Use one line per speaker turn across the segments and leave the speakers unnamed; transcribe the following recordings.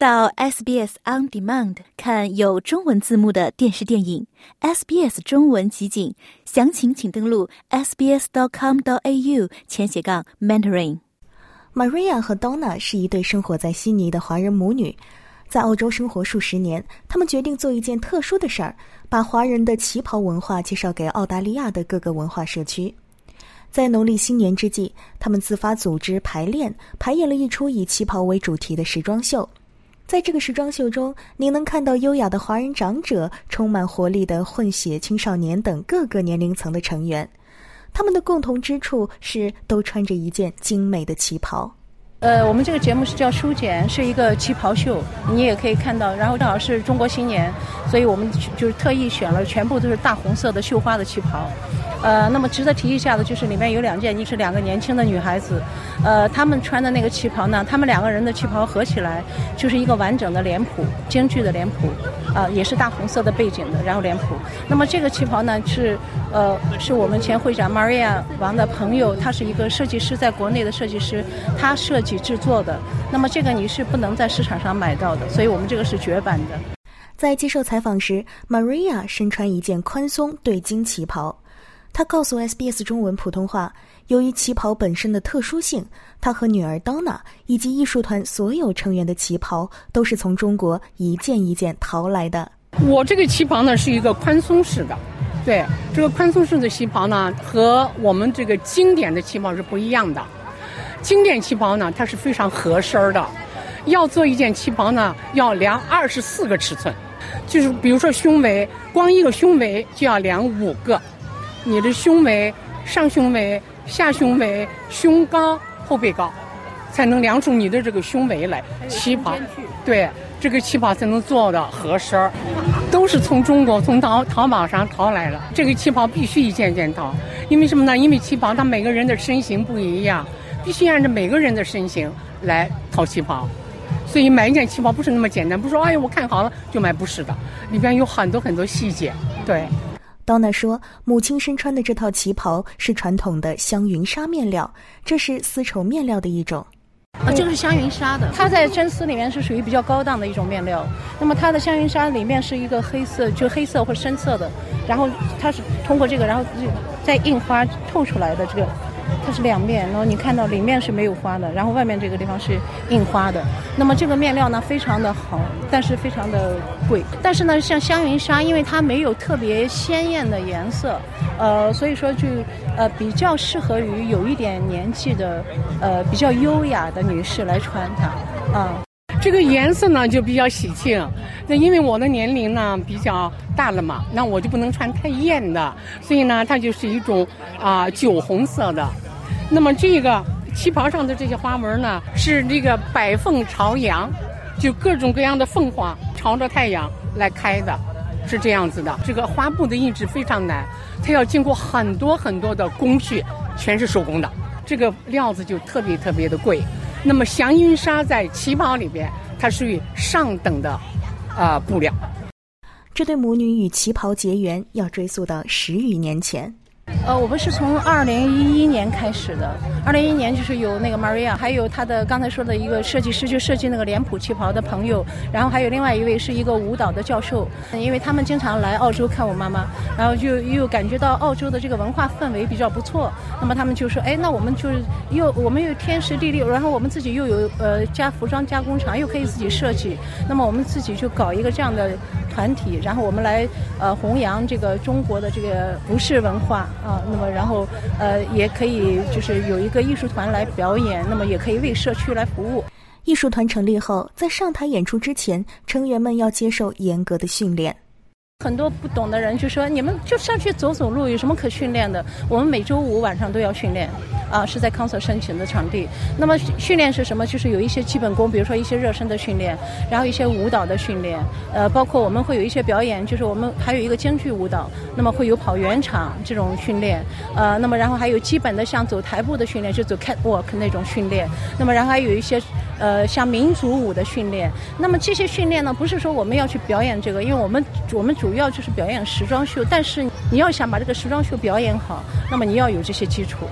到 SBS On Demand 看有中文字幕的电视电影 SBS 中文集锦，详情请登录 sbs.com.au 前斜杠 mentoring。
Maria 和 Donna 是一对生活在悉尼的华人母女，在澳洲生活数十年，他们决定做一件特殊的事儿，把华人的旗袍文化介绍给澳大利亚的各个文化社区。在农历新年之际，他们自发组织排练，排演了一出以旗袍为主题的时装秀。在这个时装秀中，您能看到优雅的华人长者、充满活力的混血青少年等各个年龄层的成员。他们的共同之处是都穿着一件精美的旗袍。
呃，我们这个节目是叫《书简》，是一个旗袍秀，你也可以看到。然后正好是中国新年，所以我们就是特意选了全部都是大红色的绣花的旗袍。呃，那么值得提一下的就是里面有两件，一是两个年轻的女孩子，呃，她们穿的那个旗袍呢，她们两个人的旗袍合起来就是一个完整的脸谱，京剧的脸谱，呃，也是大红色的背景的，然后脸谱。那么这个旗袍呢是，呃，是我们前会长 Maria 王的朋友，他是一个设计师，在国内的设计师，他设计制作的。那么这个你是不能在市场上买到的，所以我们这个是绝版的。
在接受采访时，Maria 身穿一件宽松对襟旗袍。他告诉 SBS 中文普通话，由于旗袍本身的特殊性，他和女儿 Donna 以及艺术团所有成员的旗袍都是从中国一件一件淘来的。
我这个旗袍呢是一个宽松式的，对这个宽松式的旗袍呢和我们这个经典的旗袍是不一样的。经典旗袍呢它是非常合身的，要做一件旗袍呢要量二十四个尺寸，就是比如说胸围，光一个胸围就要量五个。你的胸围、上胸围、下胸围、胸高、后背高，才能量出你的这个胸围来。旗袍，对，这个旗袍才能做的合身，都是从中国从淘淘宝上淘来的。这个旗袍必须一件件淘，因为什么呢？因为旗袍它每个人的身形不一样，必须按照每个人的身形来淘旗袍。所以买一件旗袍不是那么简单，不是说哎呀我看好了就买，不是的，里边有很多很多细节，对。
刀娜说：“母亲身穿的这套旗袍是传统的香云纱面料，这是丝绸面料的一种。
啊，这个是香云纱的，它在真丝里面是属于比较高档的一种面料。那么它的香云纱里面是一个黑色，就黑色或深色的，然后它是通过这个，然后再印花透出来的这个。”它是两面，然后你看到里面是没有花的，然后外面这个地方是印花的。那么这个面料呢，非常的好，但是非常的贵。但是呢，像香云纱，因为它没有特别鲜艳的颜色，呃，所以说就呃比较适合于有一点年纪的，呃比较优雅的女士来穿它，啊。
这个颜色呢就比较喜庆，那因为我的年龄呢比较大了嘛，那我就不能穿太艳的，所以呢它就是一种啊酒红色的。那么这个旗袍上的这些花纹呢是这个百凤朝阳，就各种各样的凤凰朝着太阳来开的，是这样子的。这个花布的印制非常难，它要经过很多很多的工序，全是手工的，这个料子就特别特别的贵。那么祥云纱在旗袍里边，它属于上等的，啊布料。
这对母女与旗袍结缘，要追溯到十余年前。
呃，我们是从二零一一年开始的。二零一一年就是有那个 Maria，还有她的刚才说的一个设计师，就设计那个脸谱旗袍的朋友，然后还有另外一位是一个舞蹈的教授。因为他们经常来澳洲看我妈妈，然后就又感觉到澳洲的这个文化氛围比较不错，那么他们就说，哎，那我们就是又我们又天时地利，然后我们自己又有呃加服装加工厂，又可以自己设计，那么我们自己就搞一个这样的团体，然后我们来呃弘扬这个中国的这个服饰文化。啊，那么然后呃，也可以就是有一个艺术团来表演，那么也可以为社区来服务。
艺术团成立后，在上台演出之前，成员们要接受严格的训练。
很多不懂的人就说：“你们就上去走走路，有什么可训练的？”我们每周五晚上都要训练，啊，是在康所申请的场地。那么训练是什么？就是有一些基本功，比如说一些热身的训练，然后一些舞蹈的训练，呃，包括我们会有一些表演，就是我们还有一个京剧舞蹈，那么会有跑圆场这种训练，呃，那么然后还有基本的像走台步的训练，就走 catwalk 那种训练，那么然后还有一些呃像民族舞的训练。那么这些训练呢，不是说我们要去表演这个，因为我们我们主主要就是表演时装秀，但是你要想把这个时装秀表演好，那么你要有这些基础。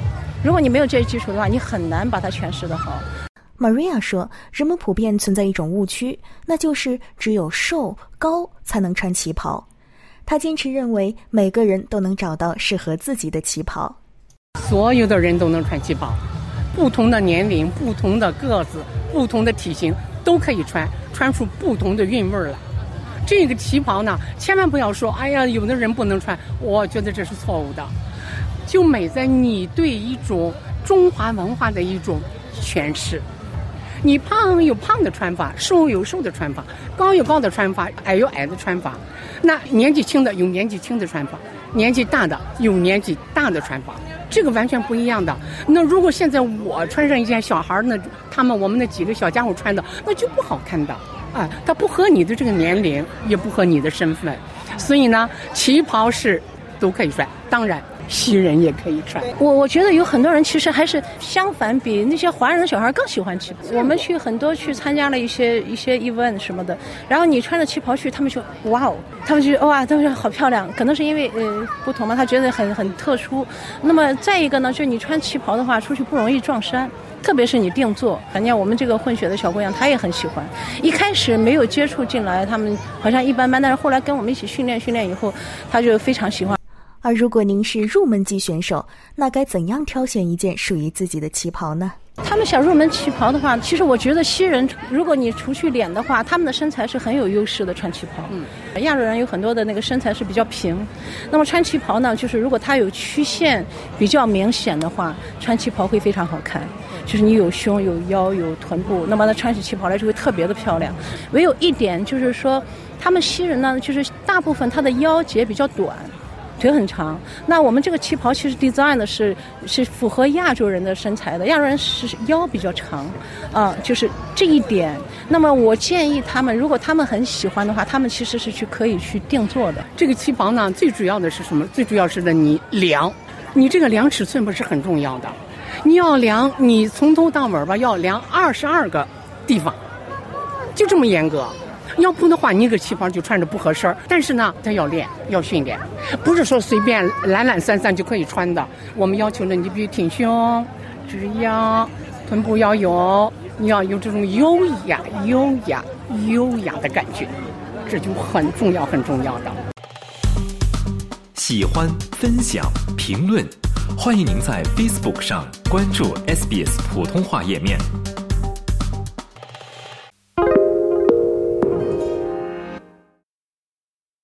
如果你没有这些基础的话，你很难把它诠释的好。
Maria 说：“人们普遍存在一种误区，那就是只有瘦高才能穿旗袍。她坚持认为，每个人都能找到适合自己的旗袍。
所有的人都能穿旗袍，不同的年龄、不同的个子、不同的体型都可以穿，穿出不同的韵味儿来。这个旗袍呢，千万不要说，哎呀，有的人不能穿，我觉得这是错误的。就美在你对一种中华文化的一种诠释。”你胖有胖的穿法，瘦有瘦的穿法，高有高的穿法，矮有矮的穿法。那年纪轻的有年纪轻的穿法，年纪大的有年纪大的穿法，这个完全不一样的。那如果现在我穿上一件小孩儿那他们我们那几个小家伙穿的，那就不好看的。啊，它不合你的这个年龄，也不合你的身份。所以呢，旗袍是都可以穿，当然。西人也可以穿。
我我觉得有很多人其实还是相反，比那些华人的小孩更喜欢旗袍。我们去很多去参加了一些一些 event 什么的，然后你穿着旗袍去，他们说哇哦，他们就哇，他们说好漂亮。可能是因为呃不同嘛，他觉得很很特殊。那么再一个呢，就是你穿旗袍的话，出去不容易撞衫，特别是你定做。反正我们这个混血的小姑娘，她也很喜欢。一开始没有接触进来，他们好像一般般，但是后来跟我们一起训练训练以后，她就非常喜欢。
而如果您是入门级选手，那该怎样挑选一件属于自己的旗袍呢？
他们想入门旗袍的话，其实我觉得西人，如果你除去脸的话，他们的身材是很有优势的。穿旗袍，嗯，亚洲人有很多的那个身材是比较平，那么穿旗袍呢，就是如果它有曲线比较明显的话，穿旗袍会非常好看。就是你有胸有腰有臀部，那么它穿起旗袍来就会特别的漂亮。唯有一点就是说，他们西人呢，就是大部分他的腰节比较短。腿很长，那我们这个旗袍其实 design 的是是符合亚洲人的身材的，亚洲人是腰比较长，啊，就是这一点。那么我建议他们，如果他们很喜欢的话，他们其实是去可以去定做的。
这个旗袍呢，最主要的是什么？最主要是的你量，你这个量尺寸不是很重要的，你要量，你从头到尾吧要量二十二个地方，就这么严格。要不的话，你个旗袍就穿着不合身儿。但是呢，他要练，要训练，不是说随便懒懒散散就可以穿的。我们要求的，你必须挺胸、直腰，臀部要有，你要有这种优雅、优雅、优雅的感觉，这就很重要、很重要的。
喜欢、分享、评论，欢迎您在 Facebook 上关注 SBS 普通话页面。